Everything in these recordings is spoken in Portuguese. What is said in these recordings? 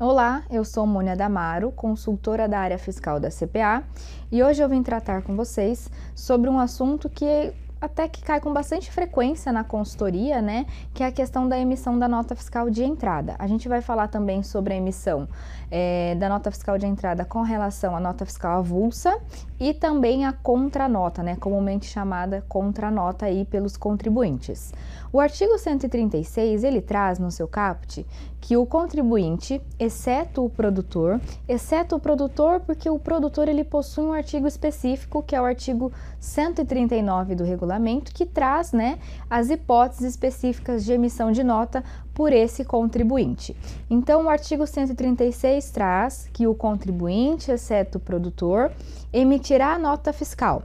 Olá, eu sou Mônia Damaro, consultora da área fiscal da CPA, e hoje eu vim tratar com vocês sobre um assunto que até que cai com bastante frequência na consultoria, né? Que é a questão da emissão da nota fiscal de entrada. A gente vai falar também sobre a emissão é, da nota fiscal de entrada com relação à nota fiscal avulsa e também a contranota, né? Comumente chamada contranota aí pelos contribuintes. O artigo 136 ele traz no seu caput que o contribuinte, exceto o produtor, exceto o produtor, porque o produtor ele possui um artigo específico que é o artigo 139 do regulamento que traz, né, as hipóteses específicas de emissão de nota por esse contribuinte. Então, o artigo 136 traz que o contribuinte, exceto o produtor, emitirá a nota fiscal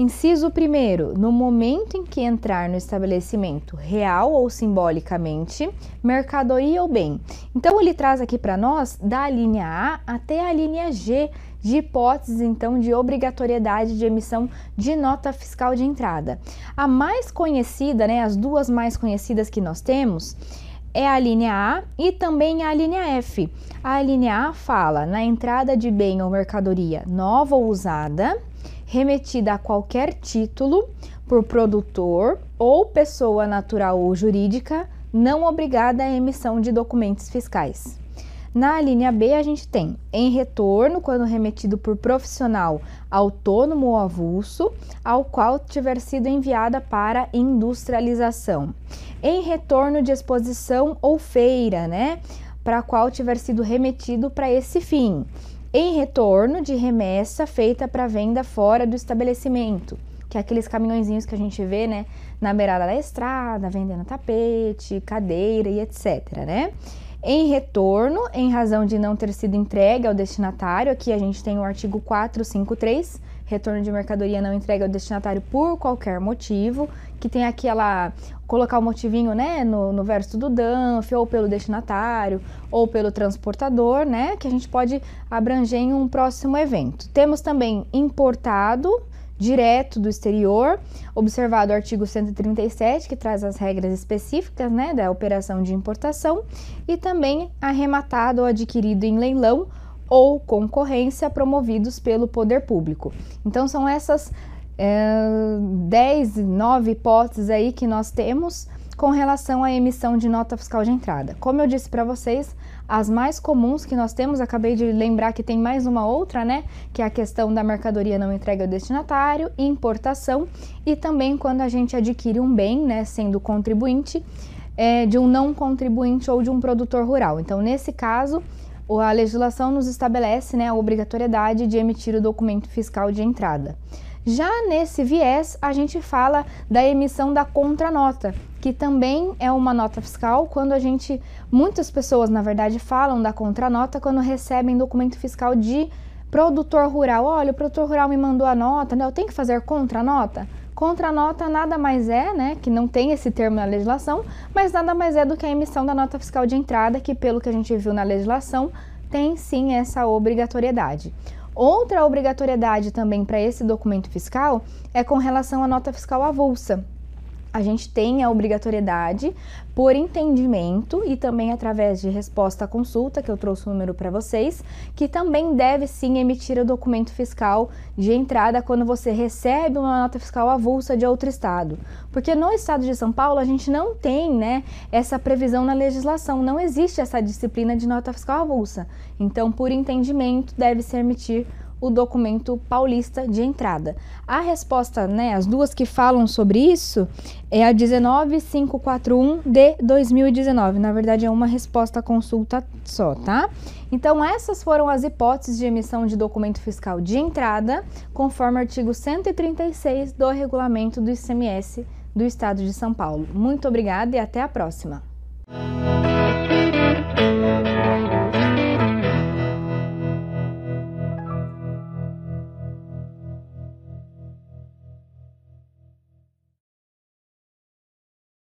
Inciso 1. No momento em que entrar no estabelecimento, real ou simbolicamente, mercadoria ou bem. Então, ele traz aqui para nós da linha A até a linha G de hipóteses, então, de obrigatoriedade de emissão de nota fiscal de entrada. A mais conhecida, né, as duas mais conhecidas que nós temos, é a linha A e também a linha F. A linha A fala na entrada de bem ou mercadoria nova ou usada remetida a qualquer título por produtor ou pessoa natural ou jurídica não obrigada à emissão de documentos fiscais. Na linha B, a gente tem em retorno, quando remetido por profissional autônomo ou avulso, ao qual tiver sido enviada para industrialização. Em retorno de exposição ou feira, né? Para qual tiver sido remetido para esse fim em retorno de remessa feita para venda fora do estabelecimento, que é aqueles caminhõezinhos que a gente vê, né, na beirada da estrada, vendendo tapete, cadeira e etc, né? Em retorno, em razão de não ter sido entregue ao destinatário, aqui a gente tem o artigo 453, retorno de mercadoria não entregue ao destinatário por qualquer motivo, que tem aquela colocar o motivinho, né, no, no verso do DANF, ou pelo destinatário, ou pelo transportador, né, que a gente pode abranger em um próximo evento. Temos também importado direto do exterior, observado o artigo 137, que traz as regras específicas né, da operação de importação, e também arrematado ou adquirido em leilão ou concorrência promovidos pelo poder público. Então, são essas é, 10, 9 hipóteses aí que nós temos com relação à emissão de nota fiscal de entrada. Como eu disse para vocês, as mais comuns que nós temos, acabei de lembrar que tem mais uma outra, né? Que é a questão da mercadoria não entregue ao destinatário, importação e também quando a gente adquire um bem, né? Sendo contribuinte, é, de um não contribuinte ou de um produtor rural. Então, nesse caso, a legislação nos estabelece né, a obrigatoriedade de emitir o documento fiscal de entrada. Já nesse viés, a gente fala da emissão da contranota, que também é uma nota fiscal quando a gente, muitas pessoas na verdade falam da contranota quando recebem documento fiscal de produtor rural. Olha, o produtor rural me mandou a nota, né? Eu tenho que fazer contranota? Contranota nada mais é, né, que não tem esse termo na legislação, mas nada mais é do que a emissão da nota fiscal de entrada, que pelo que a gente viu na legislação, tem sim essa obrigatoriedade. Outra obrigatoriedade também para esse documento fiscal é com relação à nota fiscal avulsa. A gente tem a obrigatoriedade por entendimento e também através de resposta à consulta, que eu trouxe o número para vocês, que também deve sim emitir o documento fiscal de entrada quando você recebe uma nota fiscal avulsa de outro estado. Porque no estado de São Paulo a gente não tem, né, essa previsão na legislação, não existe essa disciplina de nota fiscal avulsa. Então, por entendimento, deve se emitir o documento paulista de entrada. A resposta, né, as duas que falam sobre isso, é a 19541 de 2019. Na verdade, é uma resposta consulta só, tá? Então, essas foram as hipóteses de emissão de documento fiscal de entrada, conforme o artigo 136 do regulamento do ICMS do Estado de São Paulo. Muito obrigada e até a próxima!